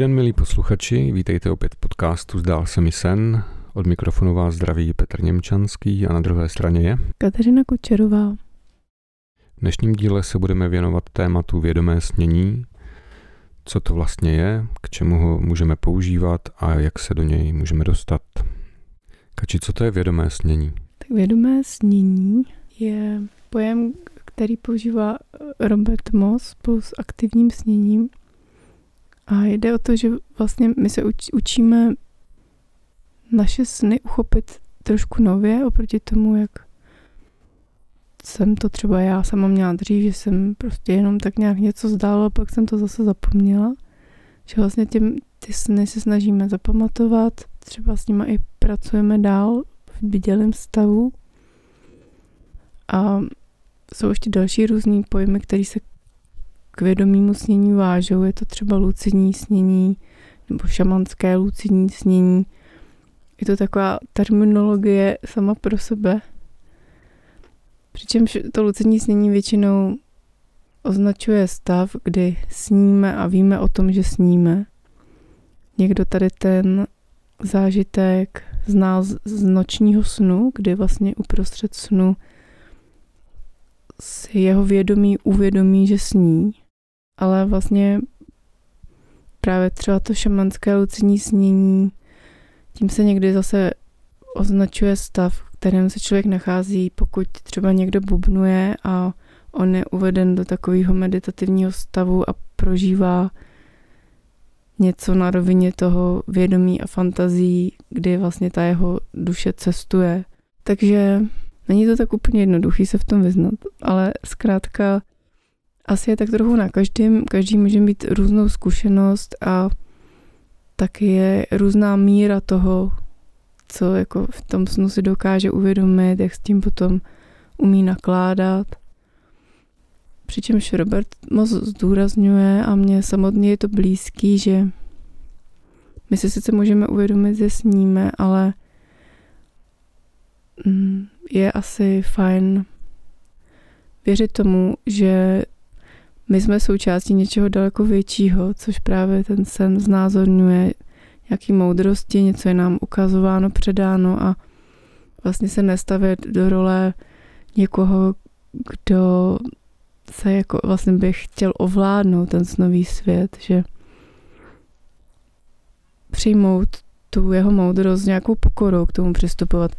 Dobrý den, milí posluchači, vítejte opět v podcastu Zdál se mi sen. Od mikrofonu vás zdraví Petr Němčanský a na druhé straně je Kateřina Kučerová. V dnešním díle se budeme věnovat tématu vědomé snění, co to vlastně je, k čemu ho můžeme používat a jak se do něj můžeme dostat. Kači, co to je vědomé snění? Tak vědomé snění je pojem, který používá Robert Moss spolu s aktivním sněním. A jde o to, že vlastně my se uč, učíme naše sny uchopit trošku nově oproti tomu, jak jsem to třeba já sama měla dřív, že jsem prostě jenom tak nějak něco zdála a pak jsem to zase zapomněla. Že vlastně těm, ty sny se snažíme zapamatovat, třeba s nimi i pracujeme dál v bdělém stavu. A jsou ještě další různý pojmy, které se k vědomímu snění vážou. Je to třeba lucidní snění nebo šamanské lucidní snění. Je to taková terminologie sama pro sebe. Přičemž to lucidní snění většinou označuje stav, kdy sníme a víme o tom, že sníme. Někdo tady ten zážitek zná z nočního snu, kdy vlastně uprostřed snu si jeho vědomí uvědomí, že sní, ale vlastně právě třeba to šamanské lucidní snění, tím se někdy zase označuje stav, v kterém se člověk nachází, pokud třeba někdo bubnuje a on je uveden do takového meditativního stavu a prožívá něco na rovině toho vědomí a fantazí, kdy vlastně ta jeho duše cestuje. Takže není to tak úplně jednoduchý se v tom vyznat, ale zkrátka asi je tak trochu na každém, každý může mít různou zkušenost a taky je různá míra toho, co jako v tom snu si dokáže uvědomit, jak s tím potom umí nakládat. Přičemž Robert moc zdůrazňuje a mě samotně je to blízký, že my si sice můžeme uvědomit, že sníme, ale mm, je asi fajn věřit tomu, že my jsme součástí něčeho daleko většího, což právě ten sen znázorňuje, nějaký moudrosti, něco je nám ukazováno, předáno a vlastně se nestavět do role někoho, kdo se jako vlastně by chtěl ovládnout ten snový svět, že přijmout tu jeho moudrost nějakou pokorou k tomu přistupovat.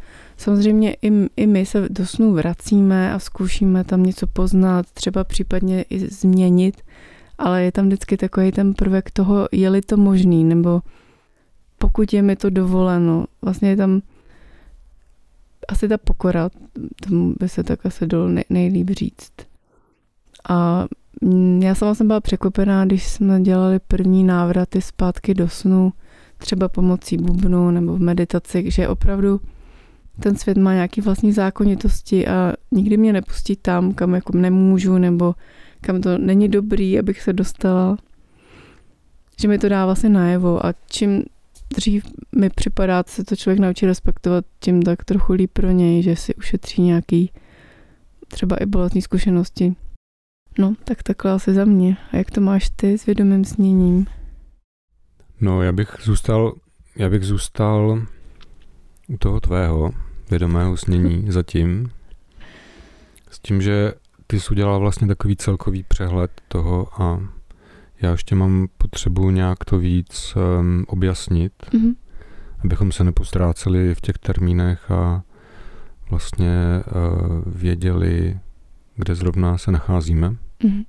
Samozřejmě i, i my se do snů vracíme a zkoušíme tam něco poznat, třeba případně i změnit, ale je tam vždycky takový ten prvek toho, je-li to možný, nebo pokud je mi to dovoleno. Vlastně je tam asi ta pokora, tomu by se tak asi dalo nejlíp říct. A já sama jsem byla překvapená, když jsme dělali první návraty zpátky do snu, třeba pomocí bubnu nebo v meditaci, že opravdu ten svět má nějaký vlastní zákonitosti a nikdy mě nepustí tam, kam jako nemůžu nebo kam to není dobrý, abych se dostala. Že mi to dá vlastně najevo a čím dřív mi připadá, se to člověk naučí respektovat, tím tak trochu líp pro něj, že si ušetří nějaký třeba i bolestní zkušenosti. No, tak takhle asi za mě. A jak to máš ty s vědomým sněním? No, já bych zůstal, já bych zůstal u toho tvého vědomého snění zatím. S tím, že ty jsi udělal vlastně takový celkový přehled toho a já ještě mám potřebu nějak to víc um, objasnit, mm-hmm. abychom se nepostráceli v těch termínech a vlastně uh, věděli, kde zrovna se nacházíme. Mm-hmm.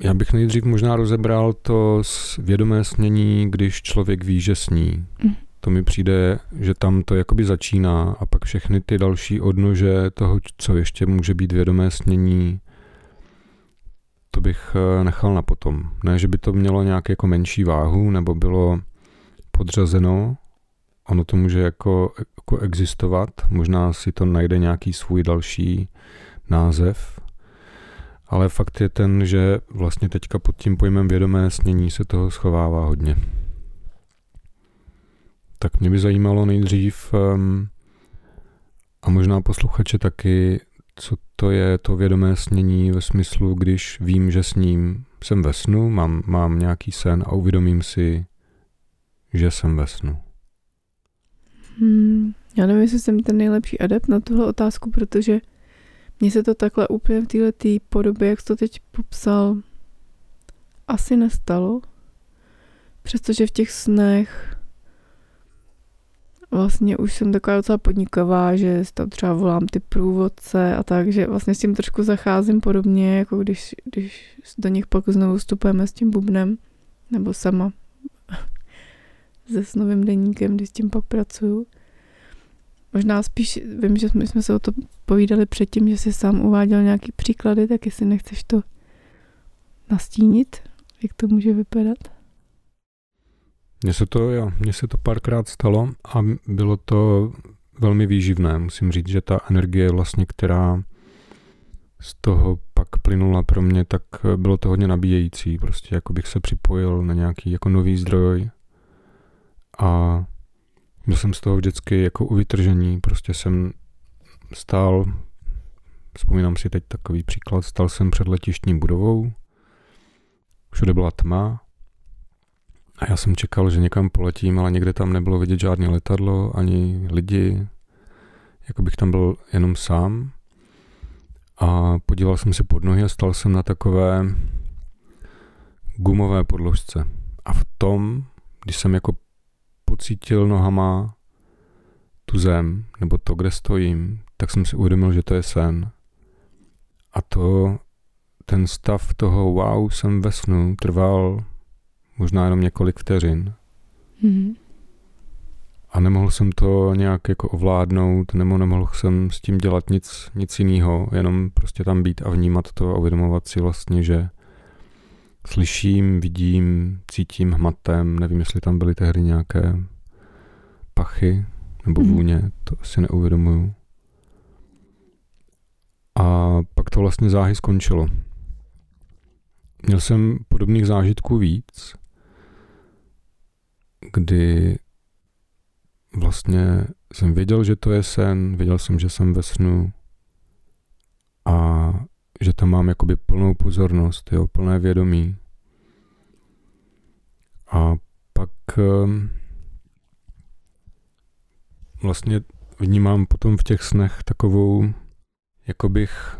Já bych nejdřív možná rozebral to vědomé snění, když člověk ví, že sní. Mm. To mi přijde, že tam to jakoby začíná a pak všechny ty další odnože toho, co ještě může být vědomé snění, to bych eh, nechal na potom. Ne, že by to mělo nějak jako menší váhu nebo bylo podřazeno, ono to může jako, jako existovat, možná si to najde nějaký svůj další název, ale fakt je ten, že vlastně teďka pod tím pojmem vědomé snění se toho schovává hodně. Tak mě by zajímalo nejdřív, um, a možná posluchače taky, co to je to vědomé snění ve smyslu, když vím, že sním, jsem ve snu, mám, mám nějaký sen a uvědomím si, že jsem ve snu. Hmm, já nevím, jestli jsem ten nejlepší adept na tuhle otázku, protože mně se to takhle úplně v této podobě, jak jsi to teď popsal, asi nestalo. Přestože v těch snech vlastně už jsem taková docela podniková, že tam třeba volám ty průvodce a tak, že vlastně s tím trošku zacházím podobně, jako když, když do nich pak znovu vstupujeme s tím bubnem, nebo sama se snovým deníkem, když s tím pak pracuju. Možná spíš, vím, že jsme, jsme se o to povídali předtím, že jsi sám uváděl nějaký příklady, tak jestli nechceš to nastínit, jak to může vypadat? Mně se to, jo, mně se to párkrát stalo a bylo to velmi výživné. Musím říct, že ta energie vlastně, která z toho pak plynula pro mě, tak bylo to hodně nabíjející. Prostě jako bych se připojil na nějaký jako nový zdroj a byl jsem z toho vždycky jako u vytržení. Prostě jsem stál, vzpomínám si teď takový příklad, stál jsem před letištní budovou, všude byla tma a já jsem čekal, že někam poletím, ale někde tam nebylo vidět žádné letadlo, ani lidi, jako bych tam byl jenom sám. A podíval jsem se pod nohy a stal jsem na takové gumové podložce. A v tom, když jsem jako pocítil nohama tu zem, nebo to, kde stojím, tak jsem si uvědomil, že to je sen. A to, ten stav toho wow, jsem ve snu, trval možná jenom několik vteřin. Mm-hmm. A nemohl jsem to nějak jako ovládnout, nebo nemohl jsem s tím dělat nic, nic jiného, jenom prostě tam být a vnímat to a uvědomovat si vlastně, že slyším, vidím, cítím hmatem, nevím, jestli tam byly tehdy nějaké pachy nebo mm-hmm. vůně, to si neuvědomuju. A pak to vlastně záhy skončilo. Měl jsem podobných zážitků víc, kdy vlastně jsem věděl, že to je sen, věděl jsem, že jsem ve snu a že tam mám jakoby plnou pozornost, jo, plné vědomí. A pak ehm, vlastně vnímám potom v těch snech takovou, jako bych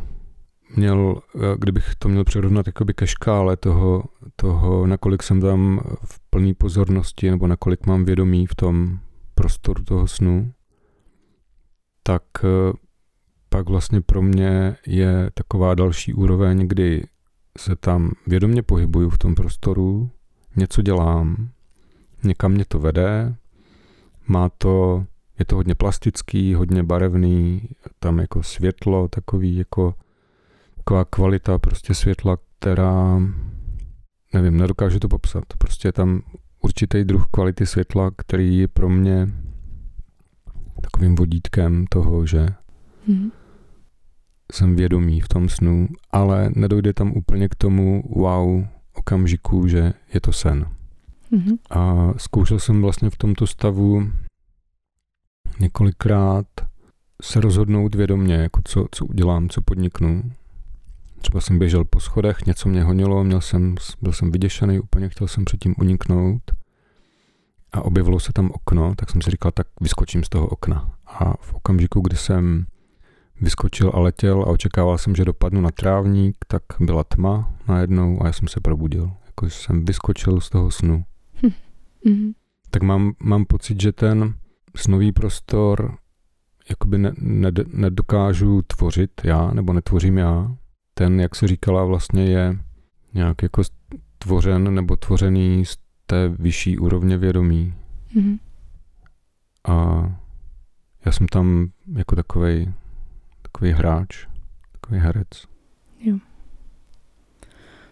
měl, eh, kdybych to měl přirovnat jakoby ke škále toho, toho, nakolik jsem tam v plné pozornosti, nebo nakolik mám vědomí v tom prostoru toho snu, tak eh, pak vlastně pro mě je taková další úroveň, kdy se tam vědomě pohybuju v tom prostoru, něco dělám, někam mě to vede, má to, je to hodně plastický, hodně barevný, tam jako světlo, takový jako taková kvalita prostě světla, která, nevím, nedokážu to popsat. Prostě je tam určitý druh kvality světla, který je pro mě takovým vodítkem toho, že hmm. jsem vědomý v tom snu, ale nedojde tam úplně k tomu wow okamžiku, že je to sen. Hmm. A zkoušel jsem vlastně v tomto stavu několikrát se rozhodnout vědomě, jako co, co udělám, co podniknu. Třeba jsem běžel po schodech, něco mě honilo, měl jsem, byl jsem vyděšený, úplně chtěl jsem předtím uniknout a objevilo se tam okno, tak jsem si říkal, tak vyskočím z toho okna. A v okamžiku, kdy jsem vyskočil a letěl a očekával jsem, že dopadnu na trávník, tak byla tma najednou a já jsem se probudil. Jako jsem vyskočil z toho snu. Mm-hmm. Tak mám, mám pocit, že ten snový prostor jakoby ne, ne, nedokážu tvořit já, nebo netvořím já, ten, jak se říkala, vlastně je nějak jako tvořen nebo tvořený z té vyšší úrovně vědomí. Mm-hmm. A já jsem tam jako takový takový hráč, takový herec. Jo.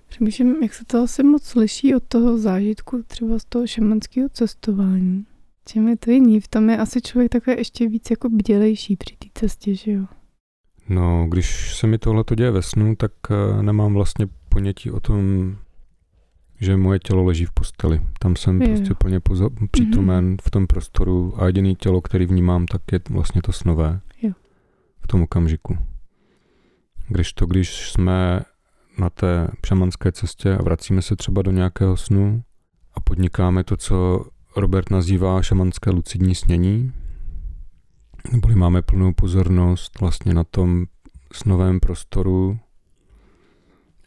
Přemýšlím, jak se to asi moc liší od toho zážitku třeba z toho šamanského cestování. Čím je to jiný? V tom je asi člověk takový ještě víc jako bdělejší při té cestě, že jo? No, když se mi tohle děje ve snu, tak eh, nemám vlastně ponětí o tom, že moje tělo leží v posteli. Tam jsem je. prostě plně poza- přítomen mm-hmm. v tom prostoru a jediný tělo, který vnímám, tak je vlastně to snové. Jo. V tom okamžiku. Když to, když jsme na té šamanské cestě a vracíme se třeba do nějakého snu a podnikáme to, co Robert nazývá šamanské lucidní snění, neboli máme plnou pozornost vlastně na tom snovém prostoru,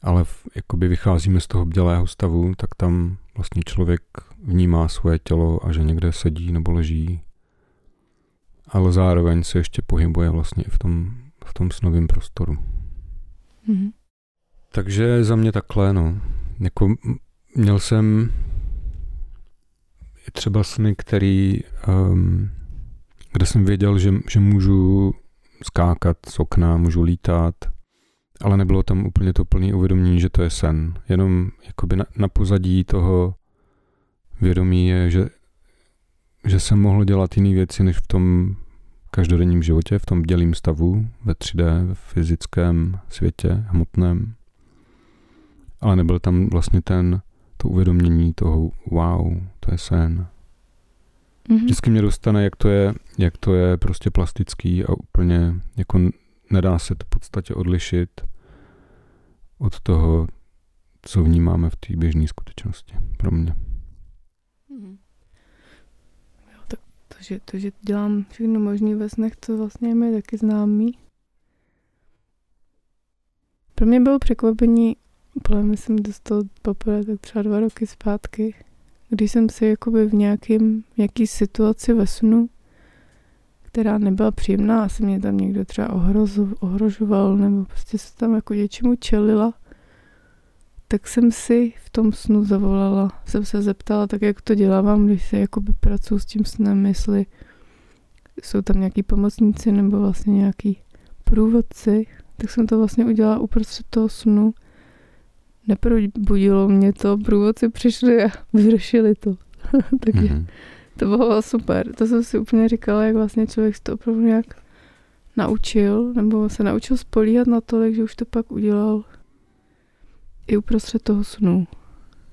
ale v, jakoby vycházíme z toho bdělého stavu, tak tam vlastně člověk vnímá svoje tělo a že někde sedí nebo leží, ale zároveň se ještě pohybuje vlastně i v tom, v tom snovém prostoru. Mm-hmm. Takže za mě takhle, no. Jako měl jsem třeba sny, který, um, kde jsem věděl, že, že můžu skákat z okna, můžu lítat, ale nebylo tam úplně to plné uvědomění, že to je sen. Jenom jakoby na, na pozadí toho vědomí je, že, že jsem mohl dělat jiné věci, než v tom každodenním životě, v tom dělým stavu, ve 3D, v fyzickém světě, hmotném. Ale nebyl tam vlastně ten, to uvědomění toho wow, to je sen. Mm-hmm. Vždycky mě dostane, jak to je, jak to je prostě plastický a úplně jako nedá se to v podstatě odlišit od toho, co vnímáme v té běžné skutečnosti pro mě. Mm-hmm. Jo, tak to, že, to, že dělám všechno možné ve snech, to vlastně mi taky známý. Pro mě bylo překvapení, úplně myslím, dostal poprvé tak třeba dva roky zpátky, když jsem si jakoby v nějakým, nějaký situaci ve snu, která nebyla příjemná, asi mě tam někdo třeba ohrozu, ohrožoval, nebo prostě se tam jako něčemu čelila, tak jsem si v tom snu zavolala, jsem se zeptala, tak jak to dělávám, když se jakoby pracuji s tím snem, jestli jsou tam nějaký pomocníci nebo vlastně nějaký průvodci, tak jsem to vlastně udělala uprostřed toho snu, neprobudilo mě to, průvodci přišli a vyřešili to. Takže mm-hmm. to bylo super. To jsem si úplně říkala, jak vlastně člověk to opravdu nějak naučil, nebo se naučil spolíhat na to, že už to pak udělal i uprostřed toho snu.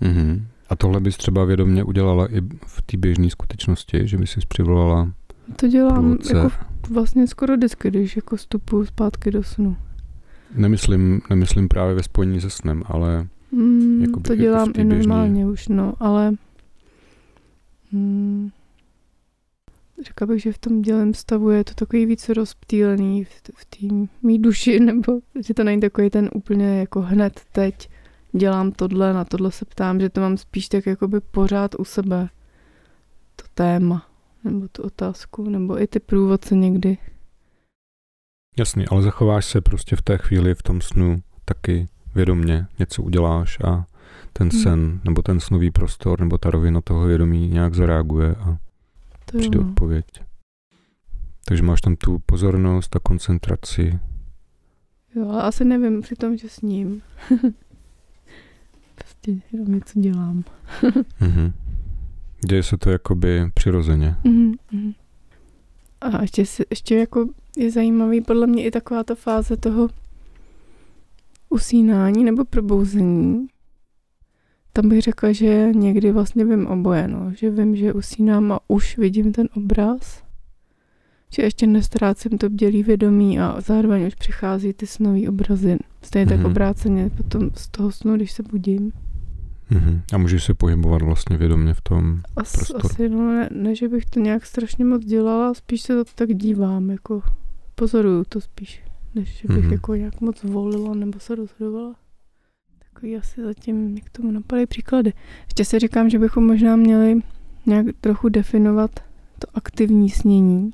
Mm-hmm. A tohle bys třeba vědomě udělala i v té běžné skutečnosti, že by si přivolala To dělám průvodce. jako vlastně skoro vždycky, když jako vstupuji zpátky do snu. Nemyslím, nemyslím právě ve spojení se snem, ale... Mm, to dělám i normálně už, no, ale... Mm, řekla bych, že v tom dělem stavu je to takový víc rozptýlený v, v té mý duši, nebo že to není takový ten úplně jako hned teď dělám tohle, na tohle se ptám, že to mám spíš tak jakoby pořád u sebe. To téma, nebo tu otázku, nebo i ty průvodce někdy. Jasný, ale zachováš se prostě v té chvíli v tom snu taky vědomně, něco uděláš a ten hmm. sen, hmm. nebo ten snový prostor, nebo ta rovina toho vědomí nějak zareaguje a to přijde jo. odpověď. Takže máš tam tu pozornost a koncentraci. Jo, ale asi nevím při tom, že s ním. prostě jenom něco dělám. mm-hmm. Děje se to jakoby přirozeně. Mm-hmm. A ještě, ještě jako je zajímavý podle mě i taková ta fáze toho usínání nebo probouzení. Tam bych řekla, že někdy vlastně vím oboje, no. že vím, že usínám a už vidím ten obraz, že ještě nestrácím to bdělý vědomí a zároveň už přichází ty snový obrazy. Stejně mm-hmm. tak mhm. obráceně potom z toho snu, když se budím. Mm-hmm. A můžeš se pohybovat vlastně vědomě v tom As, prostoru? Asi, no, ne, ne, že bych to nějak strašně moc dělala, spíš se to tak dívám, jako pozoruju to spíš, než že bych mm-hmm. jako nějak moc volila nebo se rozhodovala. Takový asi zatím, jak tomu napadají příklady. Ještě si říkám, že bychom možná měli nějak trochu definovat to aktivní snění,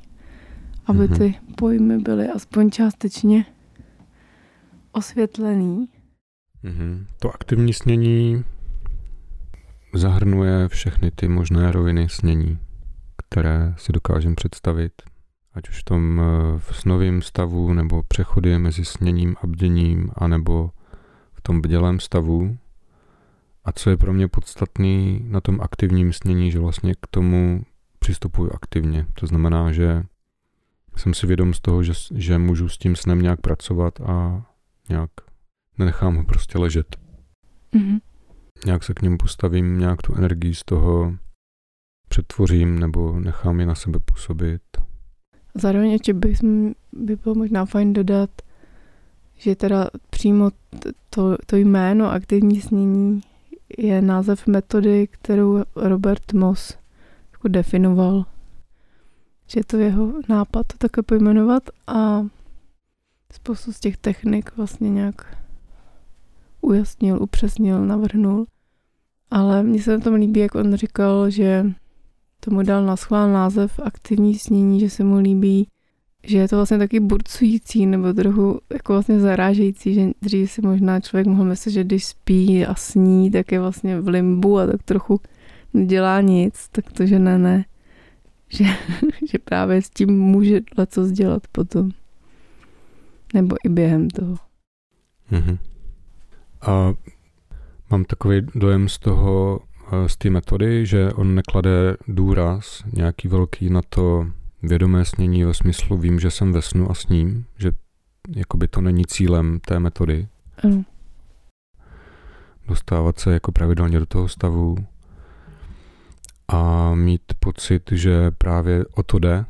aby mm-hmm. ty pojmy byly aspoň částečně osvětlený. Mm-hmm. To aktivní snění zahrnuje všechny ty možné roviny snění, které si dokážeme představit, ať už v tom eh, v snovém stavu, nebo přechody mezi sněním a bděním, anebo v tom bdělém stavu. A co je pro mě podstatný na tom aktivním snění, že vlastně k tomu přistupuji aktivně. To znamená, že jsem si vědom z toho, že, že můžu s tím snem nějak pracovat a nějak nenechám ho prostě ležet. Mm-hmm nějak se k němu postavím, nějak tu energii z toho přetvořím nebo nechám je na sebe působit. Zároveň ještě by, by bylo možná fajn dodat, že teda přímo to, to jméno aktivní snění je název metody, kterou Robert Moss jako definoval. Že je to jeho nápad to také pojmenovat a spoustu z těch technik vlastně nějak ujasnil, upřesnil, navrhnul. Ale mně se na tom líbí, jak on říkal, že tomu dal na schvál název aktivní snění, že se mu líbí, že je to vlastně taky burcující nebo trochu jako vlastně zarážející, že dřív si možná člověk mohl myslet, že když spí a sní, tak je vlastně v limbu a tak trochu nedělá nic, tak to, že ne, ne. Že, že právě s tím může co dělat potom. Nebo i během toho. Mm-hmm. A mám takový dojem z toho, eh, z té metody, že on neklade důraz nějaký velký na to vědomé snění ve smyslu vím, že jsem ve snu a sním, že jakoby to není cílem té metody. Ano. Dostávat se jako pravidelně do toho stavu a mít pocit, že právě o to jde,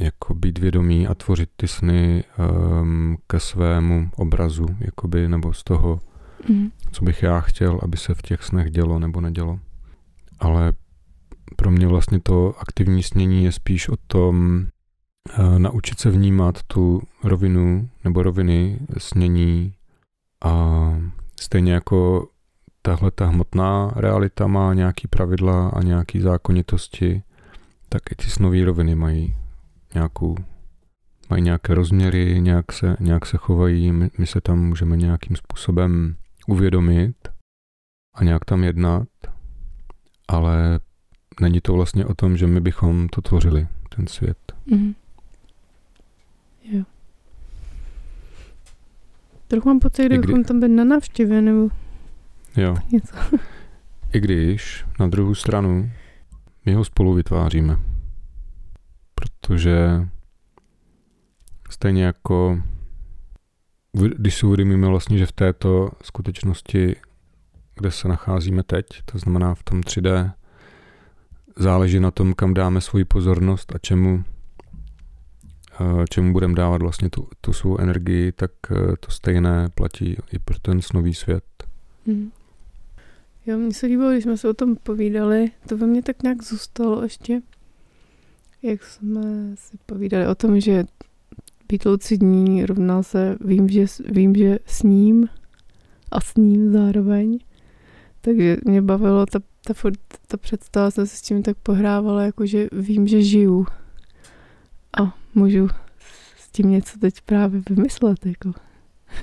jako, být vědomý a tvořit ty sny um, ke svému obrazu, jakoby, nebo z toho, mm. co bych já chtěl, aby se v těch snech dělo nebo nedělo. Ale pro mě vlastně to aktivní snění je spíš o tom uh, naučit se vnímat tu rovinu nebo roviny snění a stejně jako tahle ta hmotná realita má nějaký pravidla a nějaký zákonitosti, tak i ty snové roviny mají nějakou mají nějaké rozměry, nějak se, nějak se chovají, my, my se tam můžeme nějakým způsobem uvědomit a nějak tam jednat, ale není to vlastně o tom, že my bychom to tvořili, ten svět. Mm. Jo. Trochu mám pocit, kdybychom kdy... tam byli na návštěvě, nebo jo. něco. I když na druhou stranu my ho spolu vytváříme. Protože stejně jako když si uvědomíme vlastně, že v této skutečnosti, kde se nacházíme teď, to znamená v tom 3D, záleží na tom, kam dáme svoji pozornost a čemu, eh, čemu budeme dávat vlastně tu, tu svou energii, tak eh, to stejné platí i pro ten snový svět. Hmm. Jo, mně se líbilo, když jsme se o tom povídali, to ve mně tak nějak zůstalo ještě, jak jsme si povídali o tom, že být lucidní rovná se vím, že, vím, že sním a sním zároveň. Takže mě bavilo ta ta, furt, ta představa jsem se s tím tak pohrávala, jako že vím, že žiju a můžu s tím něco teď právě vymyslet, jako.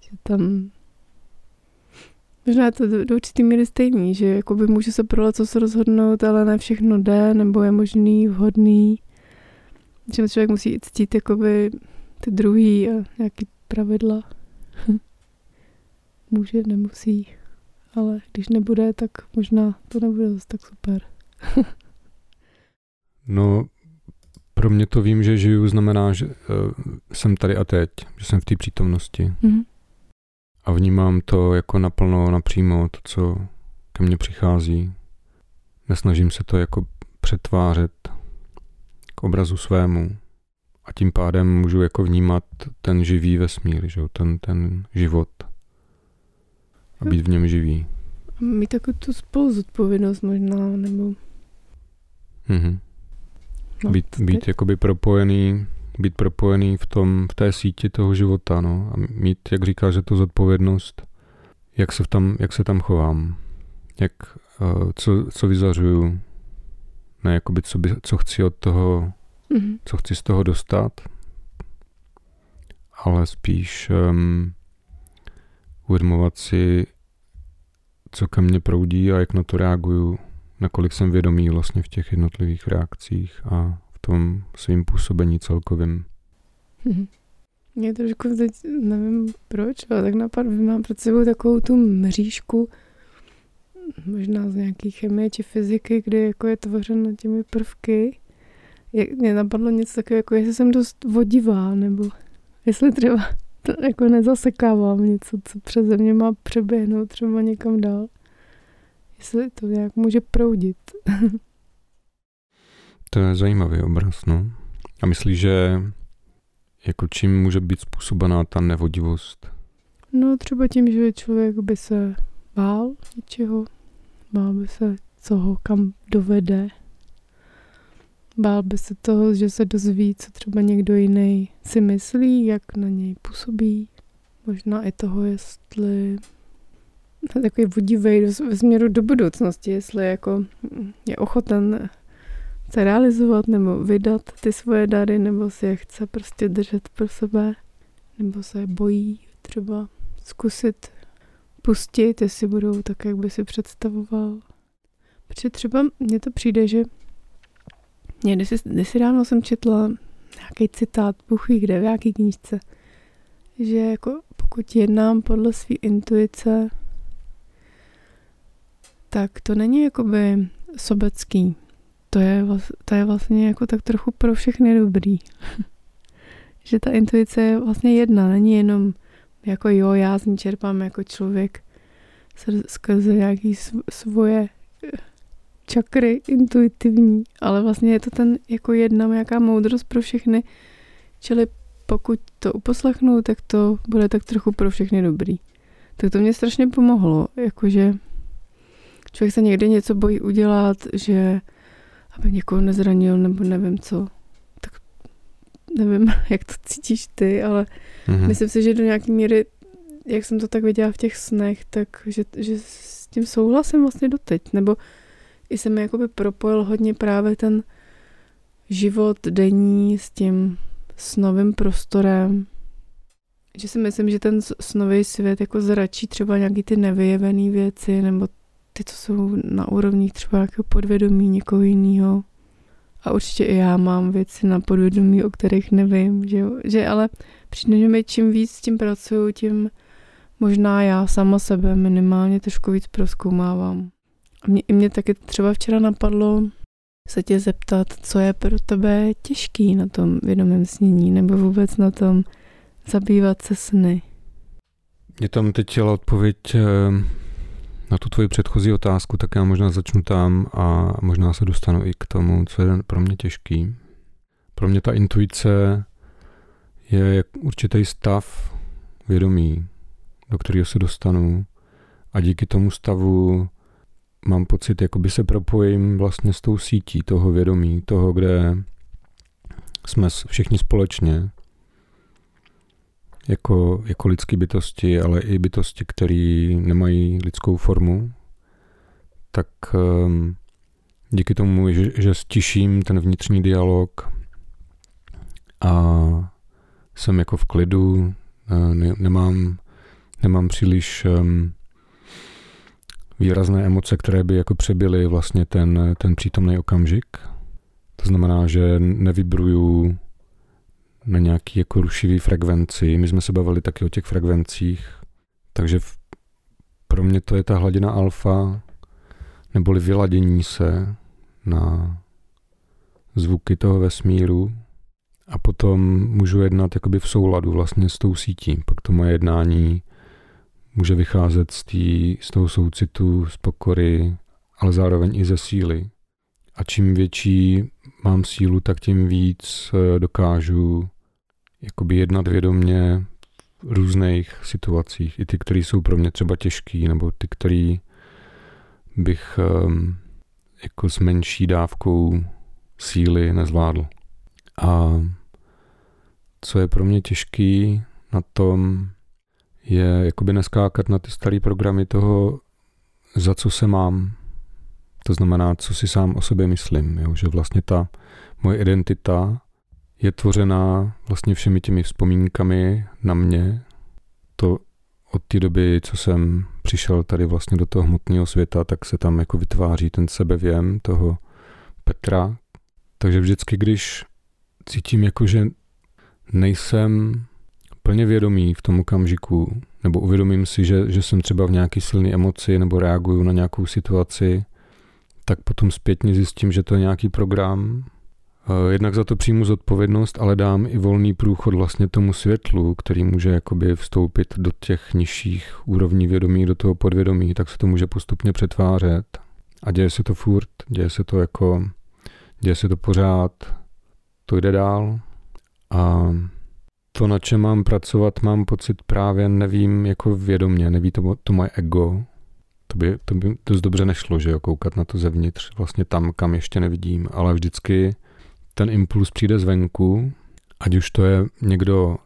že tam Možná je to do, do určitý míry stejný, že jakoby můžu se pro co se rozhodnout, ale ne všechno jde, nebo je možný, vhodný. Že člověk musí ctít jakoby ty druhý a nějaký pravidla. Může, nemusí ale když nebude, tak možná to nebude zase tak super. no, pro mě to vím, že žiju, znamená, že uh, jsem tady a teď, že jsem v té přítomnosti. Mm-hmm. A vnímám to jako naplno, napřímo, to, co ke mně přichází. Nesnažím se to jako přetvářet k obrazu svému. A tím pádem můžu jako vnímat ten živý vesmír, že? Ten, ten život a být v něm živý. Mít takovou tu spolu zodpovědnost možná, nebo... Mm-hmm. No, být, být jakoby propojený, být propojený v, tom, v té síti toho života, no. A mít, jak říkáš, že to zodpovědnost, jak se, tam, jak se tam chovám, jak, uh, co, co vyzařuju, ne jakoby, co, by, co chci od toho, mm-hmm. co chci z toho dostat, ale spíš um, uvědomovat si, co ke mně proudí a jak na to reaguju, nakolik jsem vědomý vlastně v těch jednotlivých reakcích a v tom svým působení celkovým. Mě trošku teď, nevím proč, ale tak napad, mám před sebou takovou tu mřížku, možná z nějaké chemie či fyziky, kde jako je tvořena těmi prvky. Jak, mě napadlo něco takového, jako jestli jsem dost vodivá, nebo jestli třeba to jako nezasekávám něco, co přeze mě má přeběhnout třeba někam dál. Jestli to nějak může proudit. to je zajímavý obraz, no. A myslíš, že Jako čím může být způsobená ta nevodivost? No třeba tím, že člověk by se bál něčeho, bál by se, co ho kam dovede. Bál by se toho, že se dozví, co třeba někdo jiný si myslí, jak na něj působí. Možná i toho, jestli takový vodivý ve směru do budoucnosti, jestli jako je ochoten se realizovat nebo vydat ty svoje dary, nebo si je chce prostě držet pro sebe, nebo se bojí třeba zkusit pustit, jestli budou tak, jak by si představoval. Protože třeba mně to přijde, že mě kdysi, kdysi ráno jsem četla nějaký citát, buchví kde, v nějaký knížce, že jako pokud jednám podle své intuice, tak to není jakoby sobecký. To je, to je vlastně jako tak trochu pro všechny dobrý. že ta intuice je vlastně jedna, není jenom jako jo, já z ní čerpám jako člověk skrze nějaký svoje eh, čakry intuitivní, ale vlastně je to ten jako jedna nějaká moudrost pro všechny, čili pokud to uposlechnu, tak to bude tak trochu pro všechny dobrý. Tak to mě strašně pomohlo, jakože člověk se někdy něco bojí udělat, že aby někoho nezranil nebo nevím co. Tak nevím, jak to cítíš ty, ale mm-hmm. myslím si, že do nějaké míry, jak jsem to tak viděla v těch snech, tak že, že s tím souhlasím vlastně doteď. Nebo i se mi jakoby propojil hodně právě ten život denní s tím snovým prostorem. Že si myslím, že ten snový svět jako zračí třeba nějaký ty nevyjevené věci nebo ty, co jsou na úrovni třeba nějakého podvědomí někoho jiného. A určitě i já mám věci na podvědomí, o kterých nevím, že, že ale přijde, že mi čím víc s tím pracuju, tím možná já sama sebe minimálně trošku víc proskoumávám. A mě, i mě taky třeba včera napadlo se tě zeptat, co je pro tebe těžký na tom vědomém snění, nebo vůbec na tom zabývat se sny. Mě tam teď chtěla odpověď eh, na tu tvoji předchozí otázku, tak já možná začnu tam a možná se dostanu i k tomu, co je pro mě těžký. Pro mě ta intuice je určitý stav vědomí, do kterého se dostanu a díky tomu stavu mám pocit, jako by se propojím vlastně s tou sítí toho vědomí, toho, kde jsme všichni společně, jako, jako lidské bytosti, ale i bytosti, které nemají lidskou formu, tak um, díky tomu, že, že stiším ten vnitřní dialog a jsem jako v klidu, ne, nemám, nemám příliš um, výrazné emoce, které by jako přebyly vlastně ten, ten přítomný okamžik. To znamená, že nevybruju na nějaký jako rušivý frekvenci. My jsme se bavili taky o těch frekvencích, takže v, pro mě to je ta hladina alfa, neboli vyladění se na zvuky toho vesmíru a potom můžu jednat jakoby v souladu vlastně s tou sítí. Pak to moje jednání může vycházet z, tý, z toho soucitu, z pokory, ale zároveň i ze síly. A čím větší mám sílu, tak tím víc eh, dokážu jakoby jednat vědomně v různých situacích. I ty, které jsou pro mě třeba těžký, nebo ty, které bych um, jako s menší dávkou síly nezvládl. A co je pro mě těžký na tom, je jakoby neskákat na ty staré programy toho, za co se mám. To znamená, co si sám o sobě myslím. Jo? Že vlastně ta moje identita je tvořená vlastně všemi těmi vzpomínkami na mě. To od té doby, co jsem přišel tady vlastně do toho hmotného světa, tak se tam jako vytváří ten sebevěm toho Petra. Takže vždycky, když cítím jako, že nejsem plně vědomý v tom okamžiku, nebo uvědomím si, že, že jsem třeba v nějaký silné emoci nebo reaguju na nějakou situaci, tak potom zpětně zjistím, že to je nějaký program. Eh, jednak za to přijmu zodpovědnost, ale dám i volný průchod vlastně tomu světlu, který může jakoby vstoupit do těch nižších úrovní vědomí, do toho podvědomí, tak se to může postupně přetvářet. A děje se to furt, děje se to jako, děje se to pořád, to jde dál. A to, na čem mám pracovat, mám pocit právě nevím jako vědomě, neví to, to moje ego. To by, to by dost dobře nešlo, že jo, koukat na to zevnitř, vlastně tam, kam ještě nevidím, ale vždycky ten impuls přijde zvenku, ať už to je někdo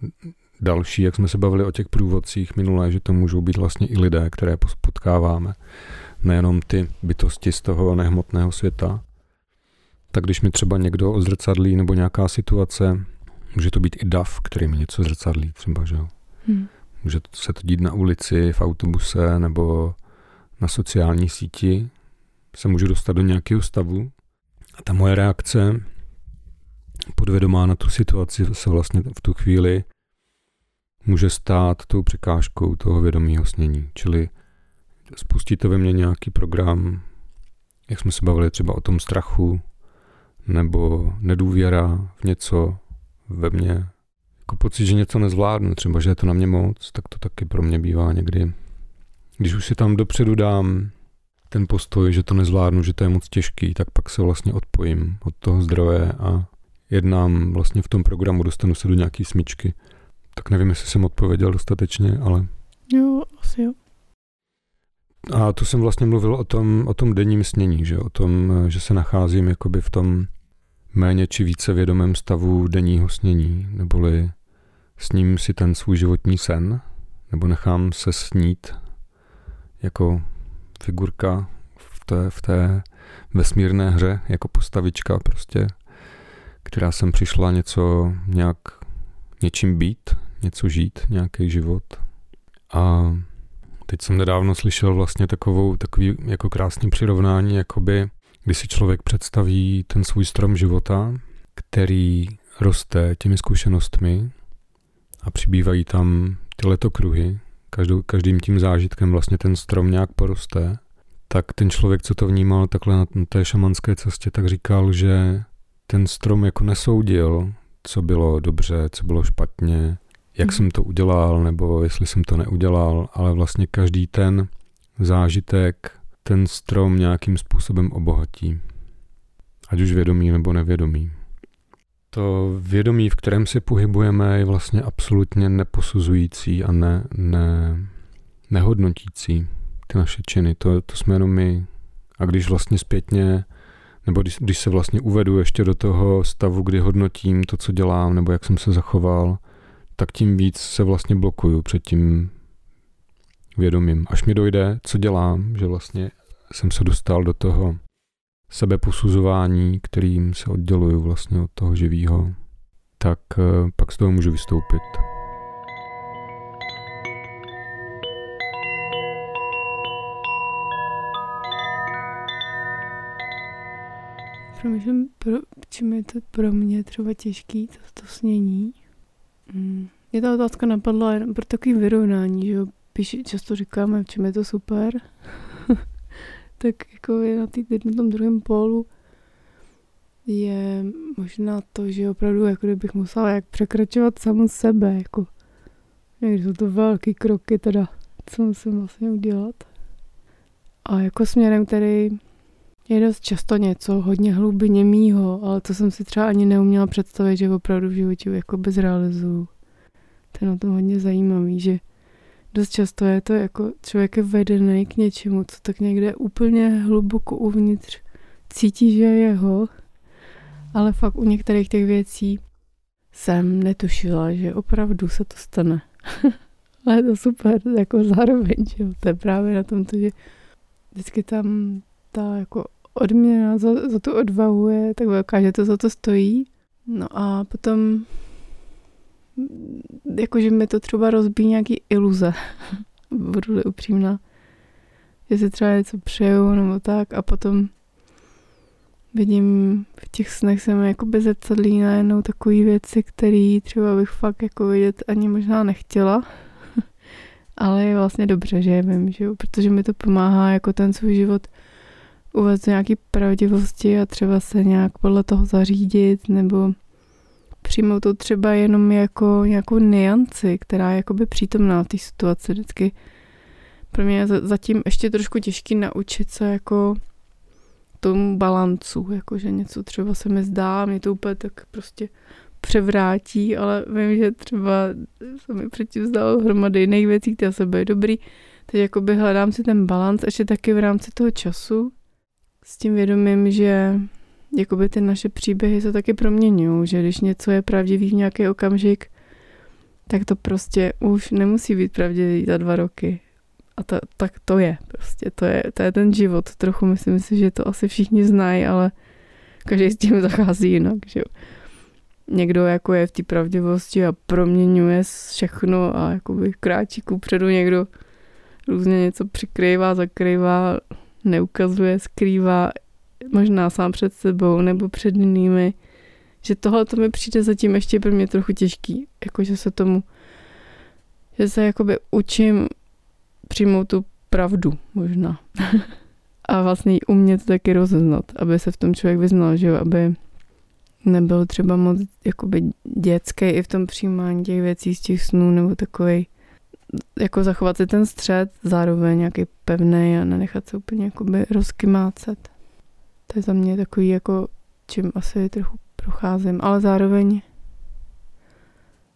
další, jak jsme se bavili o těch průvodcích minulé, že to můžou být vlastně i lidé, které potkáváme, nejenom ty bytosti z toho nehmotného světa. Tak když mi třeba někdo ozrcadlí nebo nějaká situace, může to být i dav, který mi něco zrcadlí třeba, že jo. Hmm. Může se to dít na ulici, v autobuse nebo na sociální síti, se můžu dostat do nějakého stavu a ta moje reakce podvědomá na tu situaci se vlastně v tu chvíli může stát tou překážkou toho vědomího snění. Čili spustí to ve mně nějaký program, jak jsme se bavili třeba o tom strachu, nebo nedůvěra v něco ve mně. Jako pocit, že něco nezvládnu, třeba, že je to na mě moc, tak to taky pro mě bývá někdy. Když už si tam dopředu dám ten postoj, že to nezvládnu, že to je moc těžký, tak pak se vlastně odpojím od toho zdroje a jednám vlastně v tom programu, dostanu se do nějaký smyčky. Tak nevím, jestli jsem odpověděl dostatečně, ale... Jo, asi jo. A tu jsem vlastně mluvil o tom, o tom denním snění, že? o tom, že se nacházím jakoby v tom méně či více vědomém stavu denního snění, neboli sním si ten svůj životní sen, nebo nechám se snít jako figurka v té, v té vesmírné hře, jako postavička prostě, která jsem přišla něco nějak něčím být, něco žít, nějaký život. A teď jsem nedávno slyšel vlastně takovou, takový jako krásný přirovnání, jakoby, když si člověk představí ten svůj strom života, který roste těmi zkušenostmi a přibývají tam ty letokruhy, každou, každým tím zážitkem vlastně ten strom nějak poroste, tak ten člověk, co to vnímal takhle na té šamanské cestě, tak říkal, že ten strom jako nesoudil, co bylo dobře, co bylo špatně, jak hmm. jsem to udělal, nebo jestli jsem to neudělal, ale vlastně každý ten zážitek ten strom nějakým způsobem obohatí. Ať už vědomý nebo nevědomý. To vědomí, v kterém se pohybujeme, je vlastně absolutně neposuzující a ne, ne, nehodnotící ty naše činy. To, to jsme jenom my. A když vlastně zpětně, nebo když, když se vlastně uvedu ještě do toho stavu, kdy hodnotím to, co dělám, nebo jak jsem se zachoval, tak tím víc se vlastně blokuju před tím vědomím. Až mi dojde, co dělám, že vlastně jsem se dostal do toho sebeposuzování, kterým se odděluju vlastně od toho živého, tak eh, pak z toho můžu vystoupit. Přemýšlím, pro, čím je to pro mě třeba těžký, to, to snění. Hmm. Mě ta otázka napadla jen pro takový vyrovnání, že píši, často říkáme, v čem je to super. tak jako je na, tý, na tom druhém pólu je možná to, že opravdu jako kdybych musela jak překračovat samu sebe, jako někdy jsou to velký kroky teda, co musím vlastně udělat. A jako směrem, který je dost často něco hodně hlubně mýho, ale to jsem si třeba ani neuměla představit, že opravdu v životě jako bezrealizuju. To je na tom hodně zajímavý, že dost často je to jako člověk je vedený k něčemu, co tak někde úplně hluboko uvnitř cítí, že je jeho, ale fakt u některých těch věcí jsem netušila, že opravdu se to stane. ale je to super, jako zároveň, že to je právě na tom, že vždycky tam ta jako odměna za, za tu odvahu je tak velká, že to za to stojí. No a potom jakože mi to třeba rozbíjí nějaký iluze. Budu-li upřímná. Že si třeba něco přeju nebo tak a potom vidím v těch snech se mi jako zrcadlí najednou takové věci, které třeba bych fakt jako vidět ani možná nechtěla. Ale je vlastně dobře, že je vím, že jo? protože mi to pomáhá jako ten svůj život uvést nějaký pravdivosti a třeba se nějak podle toho zařídit nebo přijmout to třeba jenom jako nějakou nianci, která je jakoby přítomná v té situaci vždycky. Pro mě je zatím ještě trošku těžký naučit se jako tomu balancu, jakože něco třeba se mi zdá, mě to úplně tak prostě převrátí, ale vím, že třeba se mi předtím zdalo hromady jiných věcí, které se byly dobrý. Teď jakoby hledám si ten balans ještě taky v rámci toho času s tím vědomím, že jakoby ty naše příběhy se taky proměňují, že když něco je pravdivý v nějaký okamžik, tak to prostě už nemusí být pravdivý za dva roky. A to, tak to je prostě, to je, to je ten život. Trochu myslím si, že to asi všichni znají, ale každý s tím zachází jinak, že. Někdo jako je v té pravdivosti a proměňuje všechno a jakoby kráčí předu někdo různě něco přikrývá, zakrývá, neukazuje, skrývá, možná sám před sebou nebo před jinými. Že tohle to mi přijde zatím ještě pro mě trochu těžký, jakože se tomu, že se jakoby učím přijmout tu pravdu možná. a vlastně ji umět taky rozeznat, aby se v tom člověk vyznal, že jo, aby nebyl třeba moc jakoby dětský i v tom přijímání těch věcí z těch snů nebo takový jako zachovat si ten střed, zároveň nějaký pevný a nenechat se úplně jakoby rozkymácet. To je za mě takový jako, čím asi trochu procházím, ale zároveň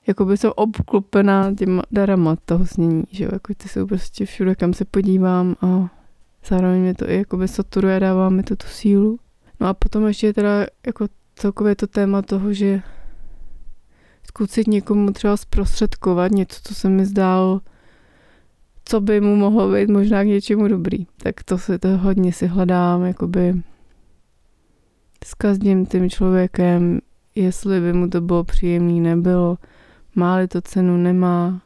jakoby jsem obklopená těma darama toho snění, že jo, jako ty jsou prostě všude, kam se podívám a zároveň mě to i jakoby saturuje, dává mi to tu sílu. No a potom ještě teda jako celkově to téma toho, že zkusit někomu třeba zprostředkovat něco, co se mi zdálo, co by mu mohlo být možná k něčemu dobrý. Tak to se to hodně si hledám, jakoby s každým tím člověkem, jestli by mu to bylo příjemný, nebylo, má-li to cenu, nemá.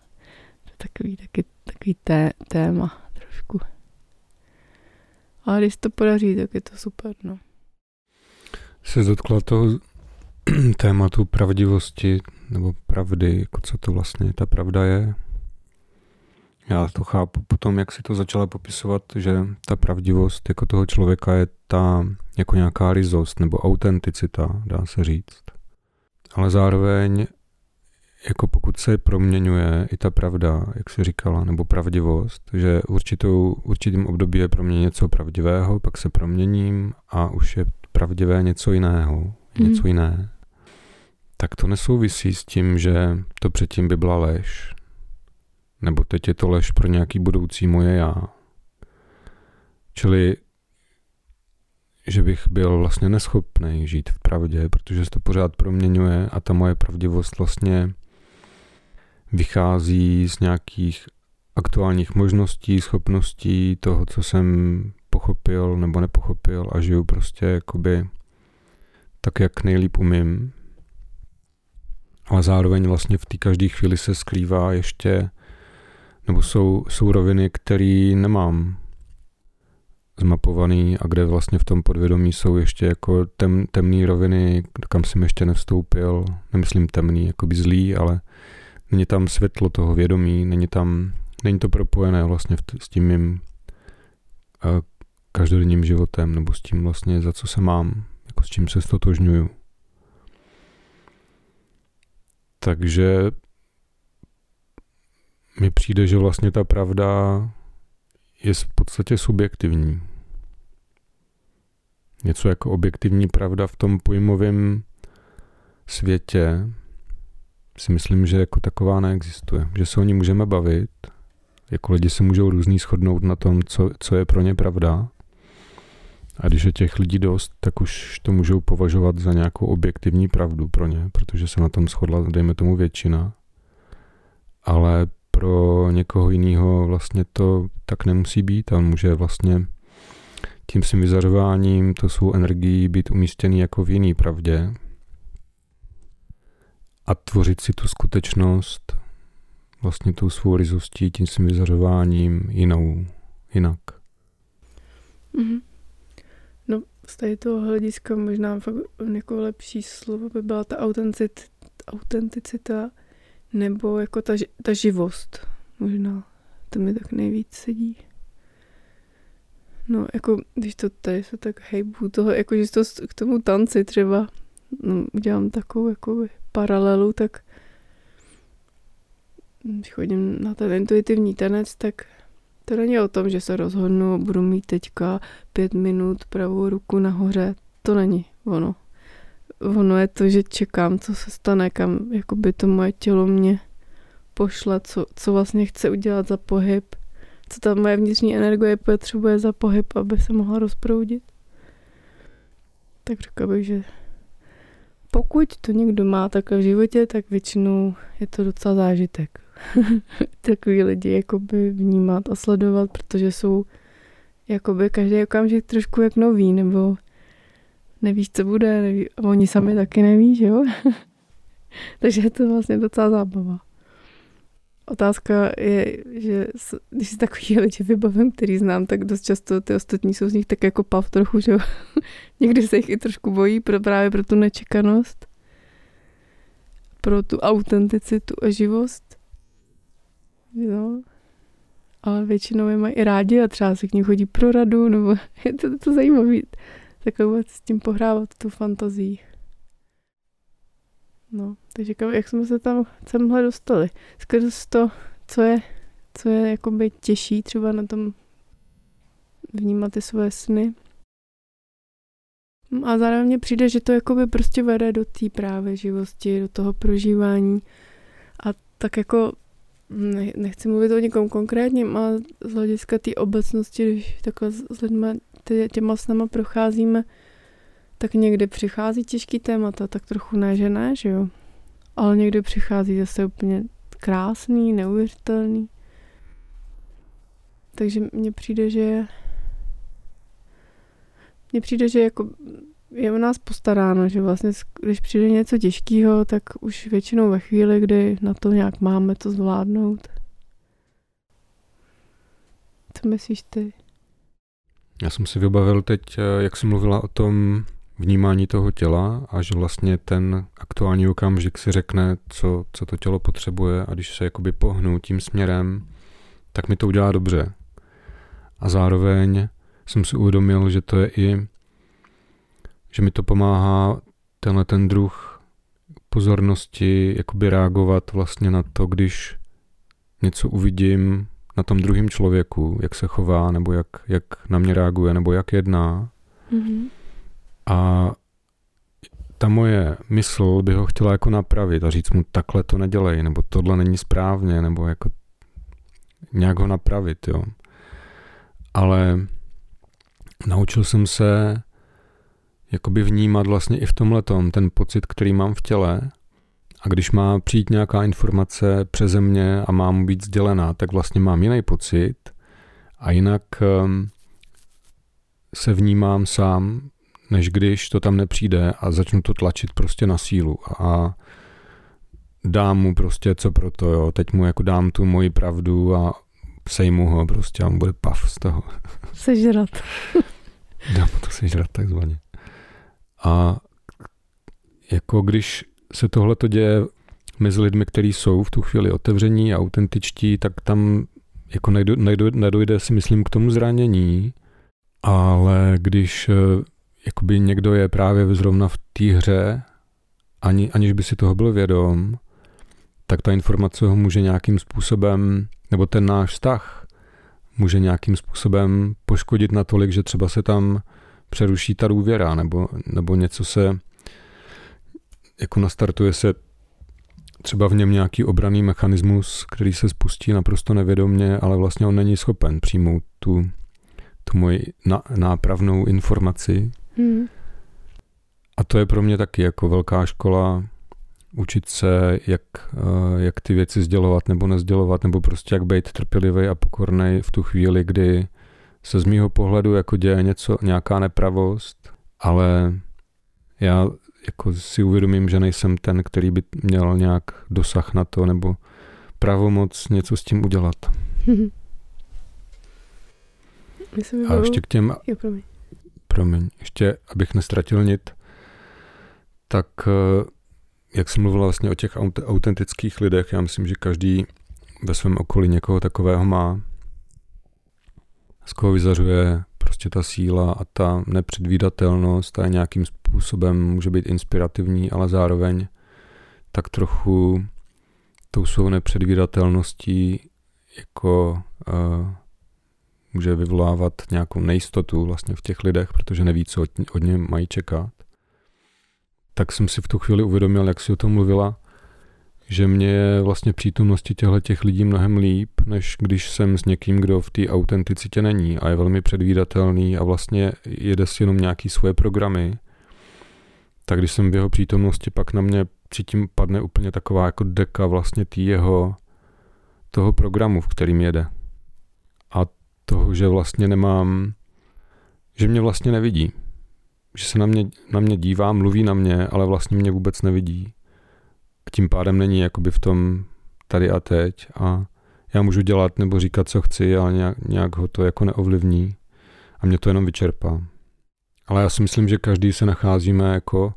To je takový, taky, takový té, téma trošku. Ale když to podaří, tak je to super, no. Se dotkla toho tématu pravdivosti nebo pravdy, jako co to vlastně ta pravda je. Já to chápu potom, jak si to začala popisovat, že ta pravdivost jako toho člověka je ta jako nějaká rizost nebo autenticita, dá se říct. Ale zároveň jako pokud se proměňuje i ta pravda, jak jsi říkala, nebo pravdivost, že určitou, určitým období je pro mě něco pravdivého, pak se proměním a už je pravdivé něco jiného, mm. něco jiné, tak to nesouvisí s tím, že to předtím by byla lež. Nebo teď je to lež pro nějaký budoucí moje já. Čili, že bych byl vlastně neschopný žít v pravdě, protože se to pořád proměňuje a ta moje pravdivost vlastně vychází z nějakých aktuálních možností, schopností, toho, co jsem pochopil nebo nepochopil a žiju prostě jakoby tak, jak nejlíp umím. Ale zároveň vlastně v té každé chvíli se skrývá ještě, nebo jsou, jsou roviny, které nemám zmapovaný a kde vlastně v tom podvědomí jsou ještě jako tem, temné roviny, kam jsem ještě nevstoupil, nemyslím temný, jako by zlý, ale není tam světlo toho vědomí, není tam, není to propojené vlastně s tím mým každodenním životem, nebo s tím vlastně, za co se mám, jako s čím se stotožňuju. Takže mi přijde, že vlastně ta pravda je v podstatě subjektivní. Něco jako objektivní pravda v tom pojmovém světě si myslím, že jako taková neexistuje. Že se o ní můžeme bavit, jako lidi se můžou různý shodnout na tom, co, co je pro ně pravda, a když je těch lidí dost, tak už to můžou považovat za nějakou objektivní pravdu pro ně, protože se na tom shodla, dejme tomu, většina. Ale pro někoho jiného vlastně to tak nemusí být on může vlastně tím svým vyzařováním, to svou energií být umístěný jako v jiný pravdě a tvořit si tu skutečnost vlastně tou svou rizostí, tím svým vyzařováním jinou, jinak. Mm-hmm z tady toho hlediska možná fakt jako lepší slovo by byla ta autenticita, autenticita nebo jako ta, ta živost možná. To mi tak nejvíc sedí. No, jako když to tady se tak hejbu toho, jako že to k tomu tanci třeba no, udělám takovou jako paralelu, tak když chodím na ten intuitivní tanec, tak to není o tom, že se rozhodnu, budu mít teďka pět minut pravou ruku nahoře. To není ono. ono je to, že čekám, co se stane, kam jakoby to moje tělo mě pošle, co, co vlastně chce udělat za pohyb, co ta moje vnitřní energie potřebuje za pohyb, aby se mohla rozproudit. Tak řekla bych, že pokud to někdo má takhle v životě, tak většinou je to docela zážitek. Takový lidi jakoby vnímat a sledovat, protože jsou jakoby každý okamžik trošku jak nový, nebo nevíš, co bude, neví, oni sami taky neví, že jo? Takže je to vlastně docela zábava. Otázka je, že když si takový lidi vybavím, který znám, tak dost často ty ostatní jsou z nich tak jako pav trochu, že jo? Někdy se jich i trošku bojí pro, právě pro tu nečekanost, pro tu autenticitu a živost. Jo. Ale většinou je mají i rádi a třeba se k ním chodí pro radu, nebo je to, to zajímavé takhle s tím pohrávat tu fantazii. No, takže jak jsme se tam semhle dostali? Skrz to, co je, co je jakoby těžší třeba na tom vnímat ty své sny. A zároveň mně přijde, že to jakoby prostě vede do té právě živosti, do toho prožívání. A tak jako ne, nechci mluvit o někom konkrétním, ale z hlediska té obecnosti, když takhle s lidmi tě, těma snama procházíme, tak někdy přichází těžký témata, tak trochu ne, že ne, že jo. Ale někdy přichází zase úplně krásný, neuvěřitelný. Takže mně přijde, že mně přijde, že jako je u nás postaráno, že vlastně když přijde něco těžkého, tak už většinou ve chvíli, kdy na to nějak máme to zvládnout. Co myslíš ty? Já jsem si vybavil teď, eh, jak jsem mluvila o tom vnímání toho těla a že vlastně ten aktuální okamžik si řekne, co, co to tělo potřebuje a když se jakoby pohnu tím směrem, tak mi to udělá dobře. A zároveň jsem si uvědomil, že to je i, že mi to pomáhá tenhle ten druh pozornosti jakoby reagovat vlastně na to, když něco uvidím na tom druhém člověku, jak se chová, nebo jak, jak na mě reaguje, nebo jak jedná. Mm-hmm. A ta moje mysl by ho chtěla jako napravit a říct mu takhle to nedělej, nebo tohle není správně, nebo jako nějak ho napravit, jo. Ale naučil jsem se jakoby vnímat vlastně i v tomhle ten pocit, který mám v těle a když má přijít nějaká informace přeze mě a má mu být sdělená, tak vlastně mám jiný pocit a jinak um, se vnímám sám, než když to tam nepřijde a začnu to tlačit prostě na sílu a dám mu prostě co pro to, jo. Teď mu jako dám tu moji pravdu a sejmu ho prostě a on bude pav z toho. Sežrat. dám mu to sežrat takzvaně. A jako když se tohle to děje mezi lidmi, kteří jsou v tu chvíli otevření a autentičtí, tak tam jako nejdu, nejdu, nedojde si myslím k tomu zranění, ale když eh, jakoby někdo je právě zrovna v té hře, ani, aniž by si toho byl vědom, tak ta informace ho může nějakým způsobem, nebo ten náš vztah může nějakým způsobem poškodit natolik, že třeba se tam přeruší ta důvěra, nebo, nebo něco se jako nastartuje se třeba v něm nějaký obraný mechanismus, který se spustí naprosto nevědomně, ale vlastně on není schopen přijmout tu, tu moji nápravnou informaci. Hmm. A to je pro mě taky jako velká škola učit se, jak, eh, jak ty věci sdělovat nebo nezdělovat, nebo prostě jak být trpělivý a pokorný v tu chvíli, kdy se z mýho pohledu jako děje něco, nějaká nepravost, ale já jako si uvědomím, že nejsem ten, který by měl nějak dosah na to nebo pravomoc něco s tím udělat. A ještě k těm... Jo, promiň. Promiň. Ještě, abych nestratil nit, tak eh, jak jsem mluvila vlastně o těch autentických lidech, já myslím, že každý ve svém okolí někoho takového má, z koho vyzařuje prostě ta síla a ta nepředvídatelnost a nějakým způsobem může být inspirativní, ale zároveň tak trochu tou svou nepředvídatelností jako uh, může vyvolávat nějakou nejistotu vlastně v těch lidech, protože neví, co od, od něj mají čekat. tak jsem si v tu chvíli uvědomil, jak si o tom mluvila, že mě je vlastně přítomnosti těchto těch lidí mnohem líp, než když jsem s někým, kdo v té autenticitě není a je velmi předvídatelný a vlastně jede si jenom nějaký svoje programy, tak když jsem v jeho přítomnosti, pak na mě cítím padne úplně taková jako deka vlastně tý jeho toho programu, v kterým jede. A toho, že vlastně nemám, že mě vlastně nevidí. Že se na mě, na mě dívá, mluví na mě, ale vlastně mě vůbec nevidí. Tím pádem není jakoby v tom tady a teď a já můžu dělat nebo říkat, co chci, ale nějak, nějak ho to jako neovlivní a mě to jenom vyčerpá. Ale já si myslím, že každý se nacházíme jako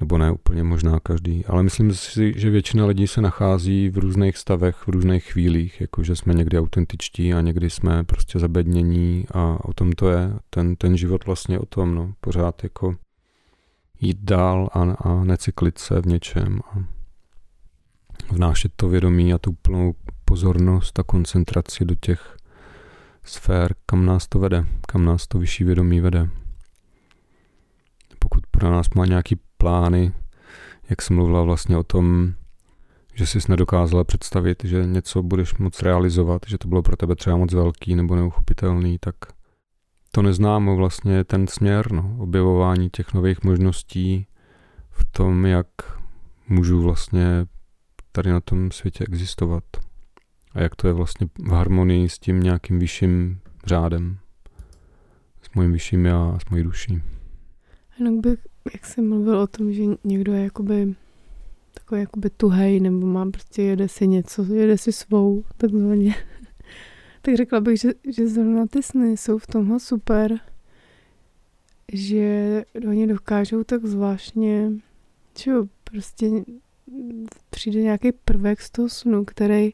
nebo ne úplně možná každý, ale myslím si, že většina lidí se nachází v různých stavech, v různých chvílích, jakože jsme někdy autentičtí a někdy jsme prostě zabednění a o tom to je, ten, ten život vlastně o tom, no, pořád jako jít dál a, a necyklit se v něčem a vnášet to vědomí a tu plnou pozornost a koncentraci do těch sfér, kam nás to vede, kam nás to vyšší vědomí vede. Pokud pro nás má nějaký plány, jak jsem mluvila vlastně o tom, že jsi nedokázala představit, že něco budeš moc realizovat, že to bylo pro tebe třeba moc velký nebo neuchopitelný, tak to neznámo vlastně ten směr, no, objevování těch nových možností v tom, jak můžu vlastně tady na tom světě existovat a jak to je vlastně v harmonii s tím nějakým vyšším řádem, s mojím vyšším já a s mojí duší. Jinak bych jak jsem mluvil o tom, že někdo je jakoby takový jakoby tuhej, nebo má prostě jede si něco, jede si svou, takzvaně. Tak řekla bych, že, že zrovna ty sny jsou v tomhle super, že oni dokážou tak zvláštně, že jo, prostě přijde nějaký prvek z toho snu, který,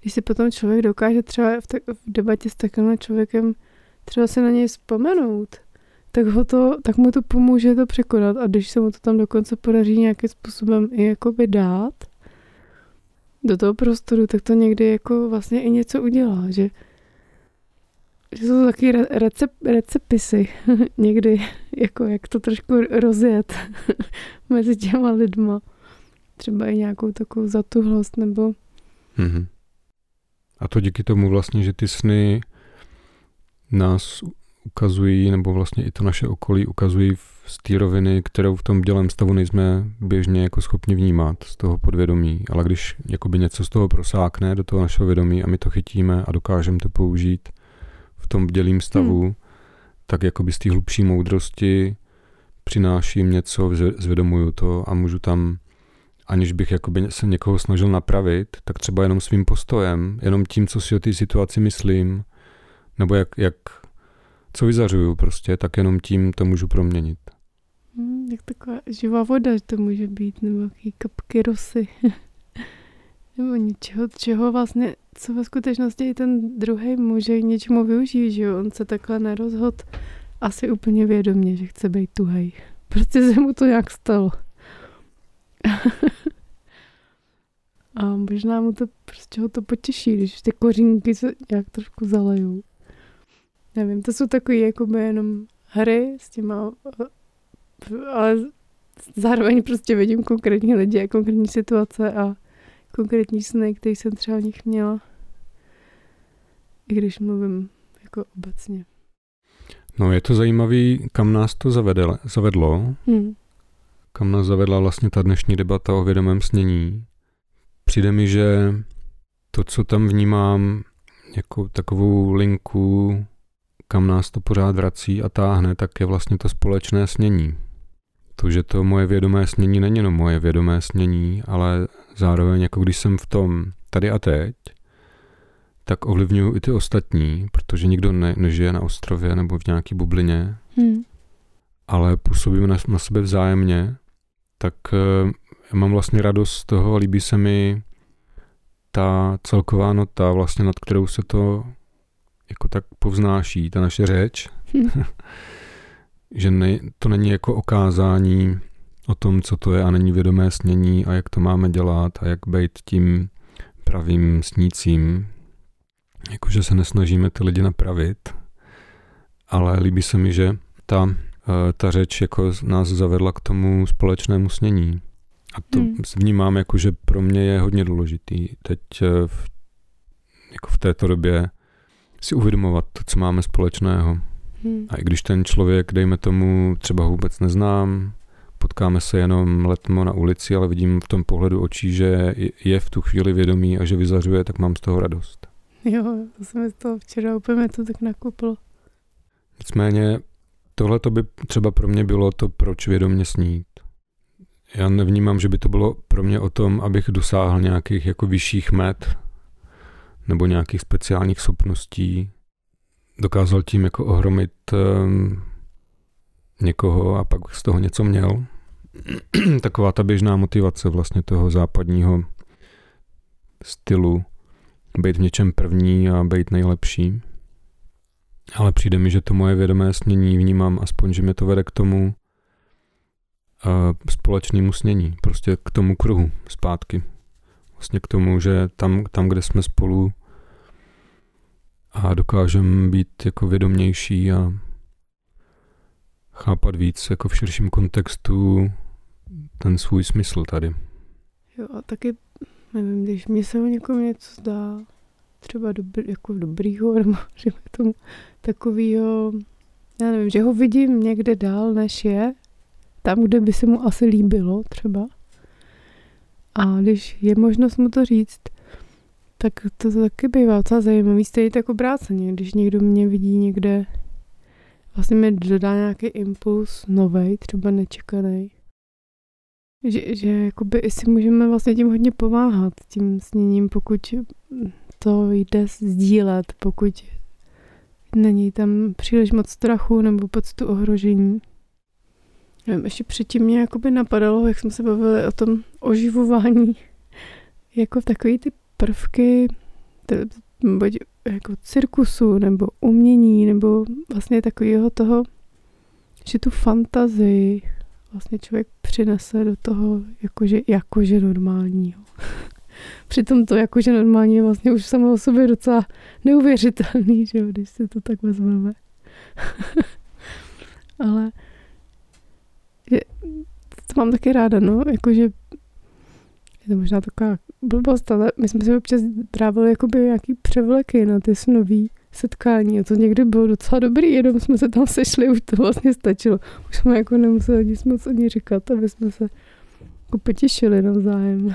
když si potom člověk dokáže třeba v, tak, v debatě s takovým člověkem třeba se na něj vzpomenout, tak, ho to, tak mu to pomůže to překonat. A když se mu to tam dokonce podaří nějakým způsobem i jakoby dát do toho prostoru, tak to někdy jako vlastně i něco udělá, že, že jsou taky recep, recepisy někdy, jako jak to trošku rozjet mezi těma lidma. Třeba i nějakou takovou zatuhlost nebo... Mm-hmm. A to díky tomu vlastně, že ty sny nás ukazují, nebo vlastně i to naše okolí ukazují z té roviny, kterou v tom dělém stavu nejsme běžně jako schopni vnímat z toho podvědomí. Ale když jakoby něco z toho prosákne do toho našeho vědomí a my to chytíme a dokážeme to použít v tom dělým stavu, hmm. tak jakoby z té hlubší moudrosti přináším něco, zvědomuju to a můžu tam aniž bych jakoby se někoho snažil napravit, tak třeba jenom svým postojem, jenom tím, co si o té situaci myslím, nebo jak, jak co vyzařuju prostě, tak jenom tím to můžu proměnit. Hmm, jak taková živá voda to může být, nebo jaký kapky rosy. nebo něčeho, čeho vlastně, co ve skutečnosti i ten druhý může něčemu využít, že jo? On se takhle nerozhod asi úplně vědomě, že chce být tuhej. Prostě se mu to nějak stalo. A možná mu to prostě ho to potěší, když ty kořínky se nějak trošku zalejou nevím, to jsou takové jakoby jenom hry s těma, ale zároveň prostě vidím konkrétní lidi a konkrétní situace a konkrétní sny, který jsem třeba v nich měla. I když mluvím jako obecně. No je to zajímavý, kam nás to zavedlo, zavedlo. Hmm. Kam nás zavedla vlastně ta dnešní debata o vědomém snění. Přijde mi, že to, co tam vnímám jako takovou linku kam nás to pořád vrací a táhne, tak je vlastně to společné snění. To, že to moje vědomé snění není jenom moje vědomé snění, ale zároveň jako když jsem v tom tady a teď, tak ovlivňuju i ty ostatní, protože nikdo ne, nežije na ostrově nebo v nějaký bublině, hmm. ale působíme na, na sebe vzájemně, tak uh, mám vlastně radost z toho, líbí se mi ta celková nota, vlastně nad kterou se to jako tak povznáší ta naše řeč, že ne, to není jako okázání o tom, co to je a není vědomé snění a jak to máme dělat a jak být tím pravým snícím. Jakože se nesnažíme ty lidi napravit, ale líbí se mi, že ta ta řeč jako nás zavedla k tomu společnému snění. A to hmm. vnímám jako, že pro mě je hodně důležitý teď eh, v, jako v této době si uvědomovat to, co máme společného. Hmm. A i když ten člověk, dejme tomu, třeba vůbec neznám, potkáme se jenom letmo na ulici, ale vidím v tom pohledu očí, že je v tu chvíli vědomý a že vyzařuje, tak mám z toho radost. Jo, to se mi z toho včera úplně to tak nakuplo. Nicméně tohle to by třeba pro mě bylo to, proč vědomě snít. Já nevnímám, že by to bylo pro mě o tom, abych dosáhl nějakých jako vyšších met nebo nějakých speciálních schopností. Dokázal tím jako ohromit um, někoho a pak z toho něco měl. Taková ta běžná motivace vlastně toho západního stylu být v něčem první a být nejlepší. Ale přijde mi, že to moje vědomé snění vnímám aspoň, že mě to vede k tomu uh, společnému snění, prostě k tomu kruhu zpátky. Vlastně k tomu, že tam, tam kde jsme spolu a dokážeme být jako vědomější a chápat víc jako v širším kontextu ten svůj smysl tady. Jo a taky, nevím, když mi se o někom něco zdá, třeba dobrý, jako dobrýho, nebo že tomu takovýho, já nevím, že ho vidím někde dál, než je, tam, kde by se mu asi líbilo třeba. A když je možnost mu to říct, tak to taky bývá docela zajímavý. Stejně tak obráceně, když někdo mě vidí někde, vlastně mi dodá nějaký impuls novej, třeba nečekaný. Že, že jakoby si můžeme vlastně tím hodně pomáhat, tím sněním, pokud to jde sdílet, pokud není tam příliš moc strachu nebo pocitu ohrožení. Nevím, ještě předtím mě jakoby napadalo, jak jsme se bavili o tom oživování, jako takový ty prvky, buď jako cirkusu, nebo umění, nebo vlastně takového toho, že tu fantazii vlastně člověk přinese do toho jakože, jakože normálního. Přitom to jakože normální je vlastně už samo o sobě docela neuvěřitelný, že jo, když si to tak vezmeme. Ale je, to mám taky ráda, no, jakože je to možná taková blbost, ale my jsme si občas trávili jakoby nějaký převleky na ty snový setkání a to někdy bylo docela dobrý, jenom jsme se tam sešli, už to vlastně stačilo. Už jsme jako nemuseli nic moc ani říkat, aby jsme se jako potěšili navzájem.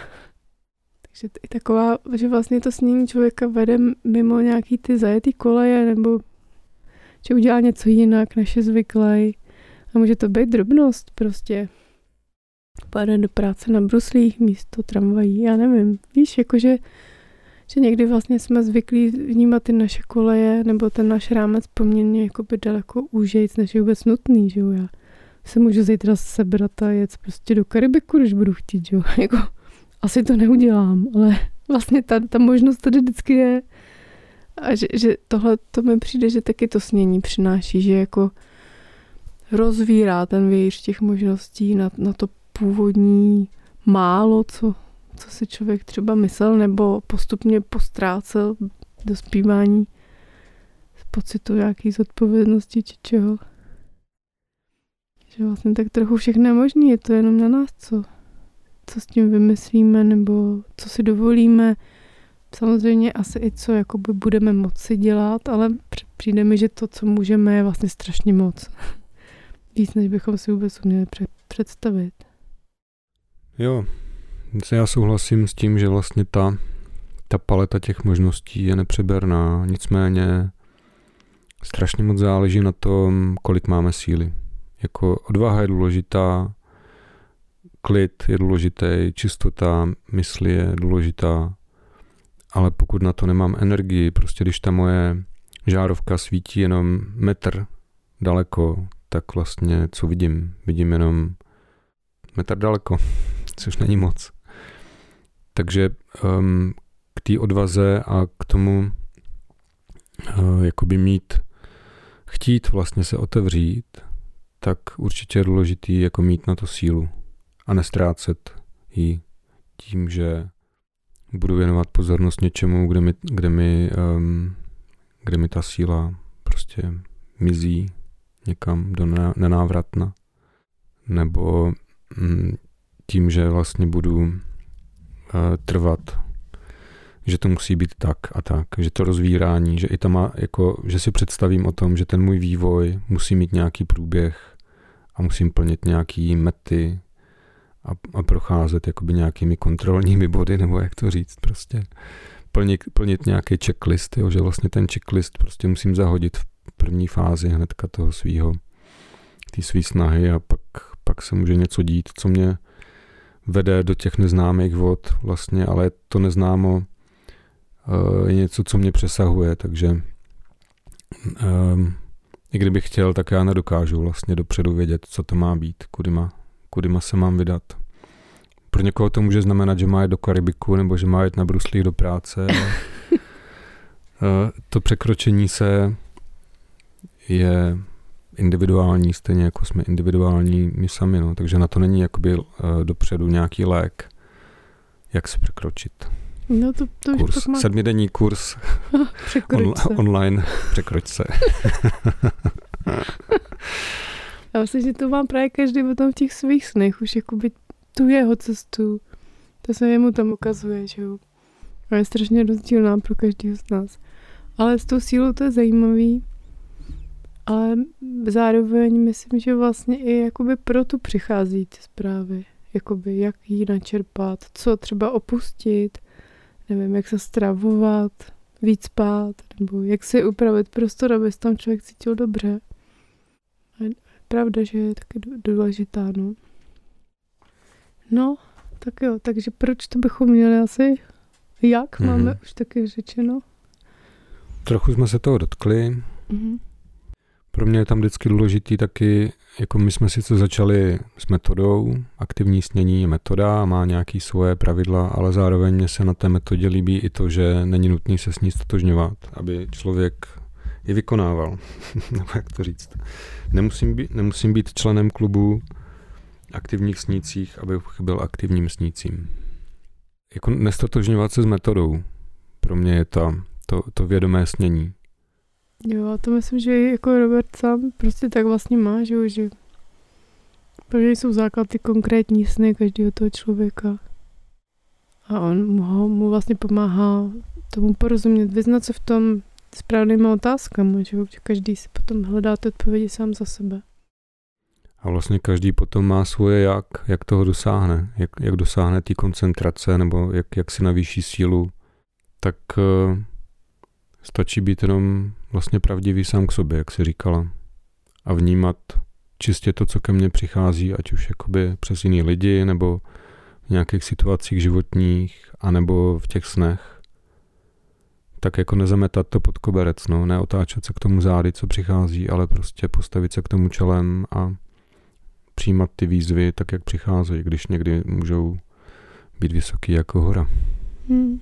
Takže i taková, že vlastně to snění člověka vede mimo nějaký ty zajetý koleje, nebo že udělá něco jinak, než je zvyklý. A může to být drobnost prostě. Pojede do práce na bruslích místo tramvají, já nevím. Víš, jakože že někdy vlastně jsme zvyklí vnímat ty naše koleje nebo ten náš rámec poměrně jakoby daleko úžejc, než je vůbec nutný, že jo. Já se můžu zítra sebrat a jet prostě do Karibiku, když budu chtít, že jo. Jako, asi to neudělám, ale vlastně ta, ta možnost tady vždycky je. A že, že tohle to mi přijde, že taky to snění přináší, že jako rozvírá ten vějíř těch možností na, na to původní málo, co, co si člověk třeba myslel, nebo postupně postrácel do zpívání z pocitu nějaký zodpovědnosti či čeho. Že vlastně tak trochu všechno je možné, je to jenom na nás, co, co s tím vymyslíme, nebo co si dovolíme. Samozřejmě asi i co jakoby budeme moci dělat, ale přijde mi, že to, co můžeme, je vlastně strašně moc. Víc, než bychom si vůbec uměli představit. Jo, já souhlasím s tím, že vlastně ta, ta paleta těch možností je nepřeberná, nicméně strašně moc záleží na tom, kolik máme síly. Jako odvaha je důležitá, klid je důležitý, čistota mysli je důležitá, ale pokud na to nemám energii, prostě když ta moje žárovka svítí jenom metr daleko, tak vlastně co vidím? Vidím jenom metr daleko, což není moc. Takže um, k té odvaze a k tomu uh, jakoby mít, chtít vlastně se otevřít, tak určitě je důležitý jako mít na to sílu a nestrácet ji tím, že budu věnovat pozornost něčemu, kde mi, kde mi, um, kde mi ta síla prostě mizí někam do nenávratna. Nebo mm, tím, že vlastně budu uh, trvat, že to musí být tak a tak, že to rozvírání, že i tam má, jako, že si představím o tom, že ten můj vývoj musí mít nějaký průběh a musím plnit nějaký mety a, a procházet jakoby nějakými kontrolními body, nebo jak to říct prostě. Plnit, plnit nějaký checklist, jo, že vlastně ten checklist prostě musím zahodit v první fázi hnedka toho svýho, té své snahy a pak, pak se může něco dít, co mě vede do těch neznámých vod vlastně, ale to neznámo uh, je něco, co mě přesahuje, takže um, i kdybych chtěl, tak já nedokážu vlastně dopředu vědět, co to má být, kudyma, kudyma se mám vydat. Pro někoho to může znamenat, že má jít do Karibiku nebo že má jít na bruslích do práce. uh, to překročení se je individuální, stejně jako jsme individuální my sami, no. takže na to není jakoby uh, dopředu nějaký lék, jak se překročit. No to, to kurz, má... sedmidenní kurz on, online, překroč se. Já myslím, že to má právě každý potom v těch svých snech, už jakoby tu jeho cestu. To se jemu tam ukazuje, že jo. A je strašně rozdílná pro každého z nás. Ale s tou sílou to je zajímavý, ale zároveň myslím, že vlastně i jakoby proto přichází ty zprávy. Jakoby jak jí načerpat, co třeba opustit, nevím, jak se stravovat, víc spát, nebo jak si upravit prostor, aby se tam člověk cítil dobře. A je pravda, že je taky důležitá, no. No, tak jo, takže proč to bychom měli asi? Jak? Mm-hmm. Máme už taky řečeno. Trochu jsme se toho dotkli. Mm-hmm. Pro mě je tam vždycky důležitý taky, jako my jsme sice začali s metodou, aktivní snění je metoda má nějaké svoje pravidla, ale zároveň mě se na té metodě líbí i to, že není nutný se s ní stotožňovat, aby člověk ji vykonával, nebo jak to říct. Nemusím být, nemusím být členem klubu aktivních snících, abych byl aktivním snícím. Jako nestotožňovat se s metodou, pro mě je to, to, to vědomé snění. Jo, to myslím, že jako Robert sám prostě tak vlastně má, že, že protože jsou základy konkrétní sny každého toho člověka. A on mu, mu vlastně pomáhá tomu porozumět, vyznat se v tom správnýma otázkama, že každý si potom hledá ty odpovědi sám za sebe. A vlastně každý potom má svoje jak, jak toho dosáhne, jak, jak dosáhne té koncentrace nebo jak, jak si navýší sílu, tak uh, stačí být jenom vlastně pravdivý sám k sobě, jak si říkala. A vnímat čistě to, co ke mně přichází, ať už jakoby přes jiný lidi, nebo v nějakých situacích životních, anebo v těch snech. Tak jako nezametat to pod koberec, no, neotáčet se k tomu zády, co přichází, ale prostě postavit se k tomu čelem a přijímat ty výzvy tak, jak přicházejí, když někdy můžou být vysoký jako hora. Hmm.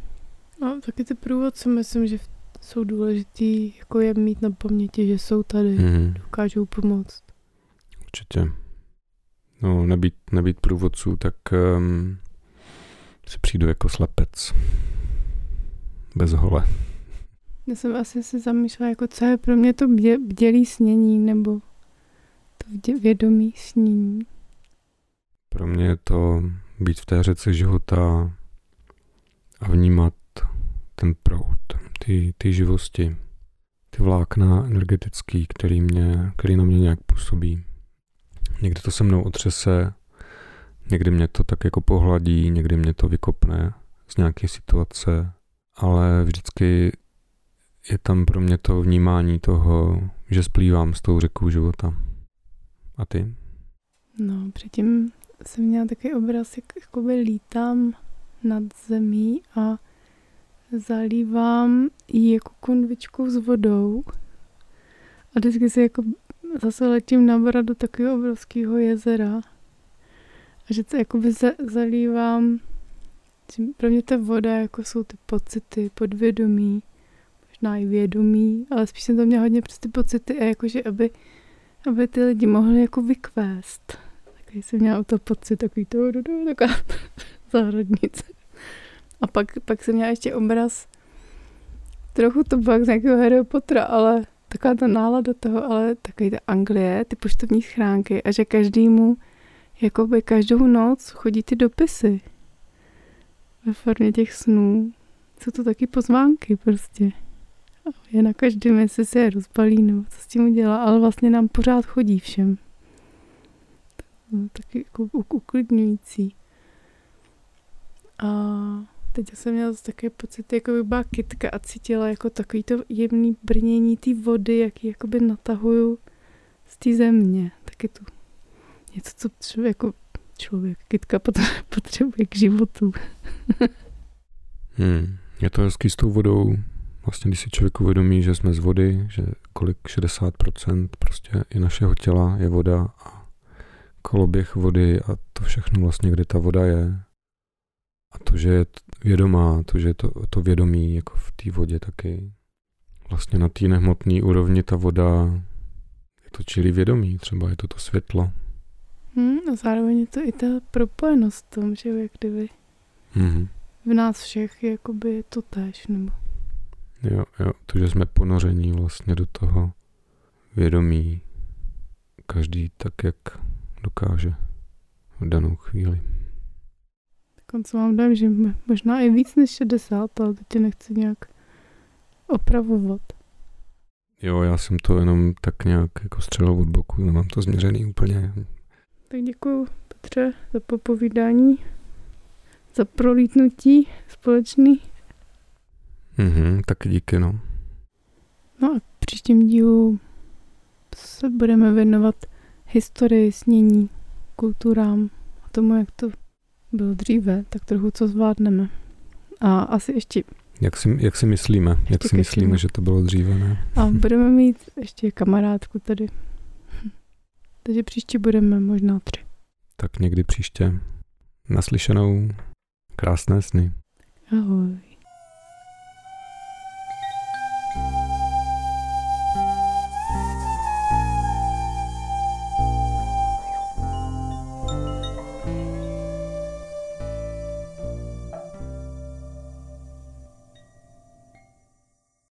A taky ty průvodce, myslím, že jsou důležitý, jako je mít na paměti, že jsou tady, hmm. dokážou pomoct. Určitě. No, nebýt, nebýt průvodců, tak um, si přijdu jako slepec. Bez hole. Já jsem asi si zamýšlela, jako co je pro mě to bdě, bdělý snění, nebo to vědomí snění. Pro mě je to být v té řece života a vnímat ten proud, ty, ty živosti, ty vlákna energetický, který, mě, který na mě nějak působí. Někdy to se mnou otřese, někdy mě to tak jako pohladí, někdy mě to vykopne z nějaké situace, ale vždycky je tam pro mě to vnímání toho, že splývám s tou řekou života. A ty? No, předtím jsem měla takový obraz, jak jakoby lítám nad zemí a zalívám ji jako konvičkou s vodou a vždycky si jako zase letím na do takového obrovského jezera a že to jakoby za, zalívám pro mě ta voda jako jsou ty pocity, podvědomí, možná i vědomí, ale spíš jsem to měla hodně přes ty pocity a jakože aby, aby ty lidi mohli jako vykvést. Takový jsem měla to pocit, takový to, taková zahradnice. A pak, pak jsem měla ještě obraz, trochu to pak z nějakého Harry Pottera, ale taková ta nálada toho, ale takový ta Anglie, ty poštovní schránky a že každému, jakoby každou noc chodí ty dopisy ve formě těch snů. Jsou to taky pozvánky prostě. Je na každém, jestli se je rozbalí nebo co s tím udělá, ale vlastně nám pořád chodí všem. Taky jako uklidňující. A teď jsem měla takový pocit, jako by byla kytka a cítila jako takový to jemný brnění té vody, jak ji jakoby natahuju z té země. Taky tu něco, co člověk, jako člověk, kytka potřebuje k životu. hmm. Je to hezký s tou vodou. Vlastně, když si člověk uvědomí, že jsme z vody, že kolik 60% prostě i našeho těla je voda a koloběh vody a to všechno vlastně, kde ta voda je, a to, že je vědomá, to, že je to, to vědomí jako v té vodě taky. Vlastně na té nehmotné úrovni ta voda je to čili vědomí, třeba je to to světlo. Hmm, a zároveň je to i ta propojenost v tom, že jak kdyby hmm. v nás všech jakoby je to též, nebo... Jo, jo, to, že jsme ponoření vlastně do toho vědomí, každý tak, jak dokáže v danou chvíli. Dokonce mám dojem, že možná i víc než 60, ale teď tě nechci nějak opravovat. Jo, já jsem to jenom tak nějak jako střelil od boku, nemám to změřený úplně. Tak děkuji Petře za popovídání, za prolítnutí společný. Mhm, tak díky no. No a v příštím dílu se budeme věnovat historii, snění, kulturám a tomu, jak to byl dříve, tak trochu co zvládneme. A asi ještě... Jak si, jak si myslíme? Ještě jak si myslíme, že to bylo dříve, ne? A budeme mít ještě kamarádku tady. Takže příště budeme možná tři. Tak někdy příště. Naslyšenou. Krásné sny. Ahoj.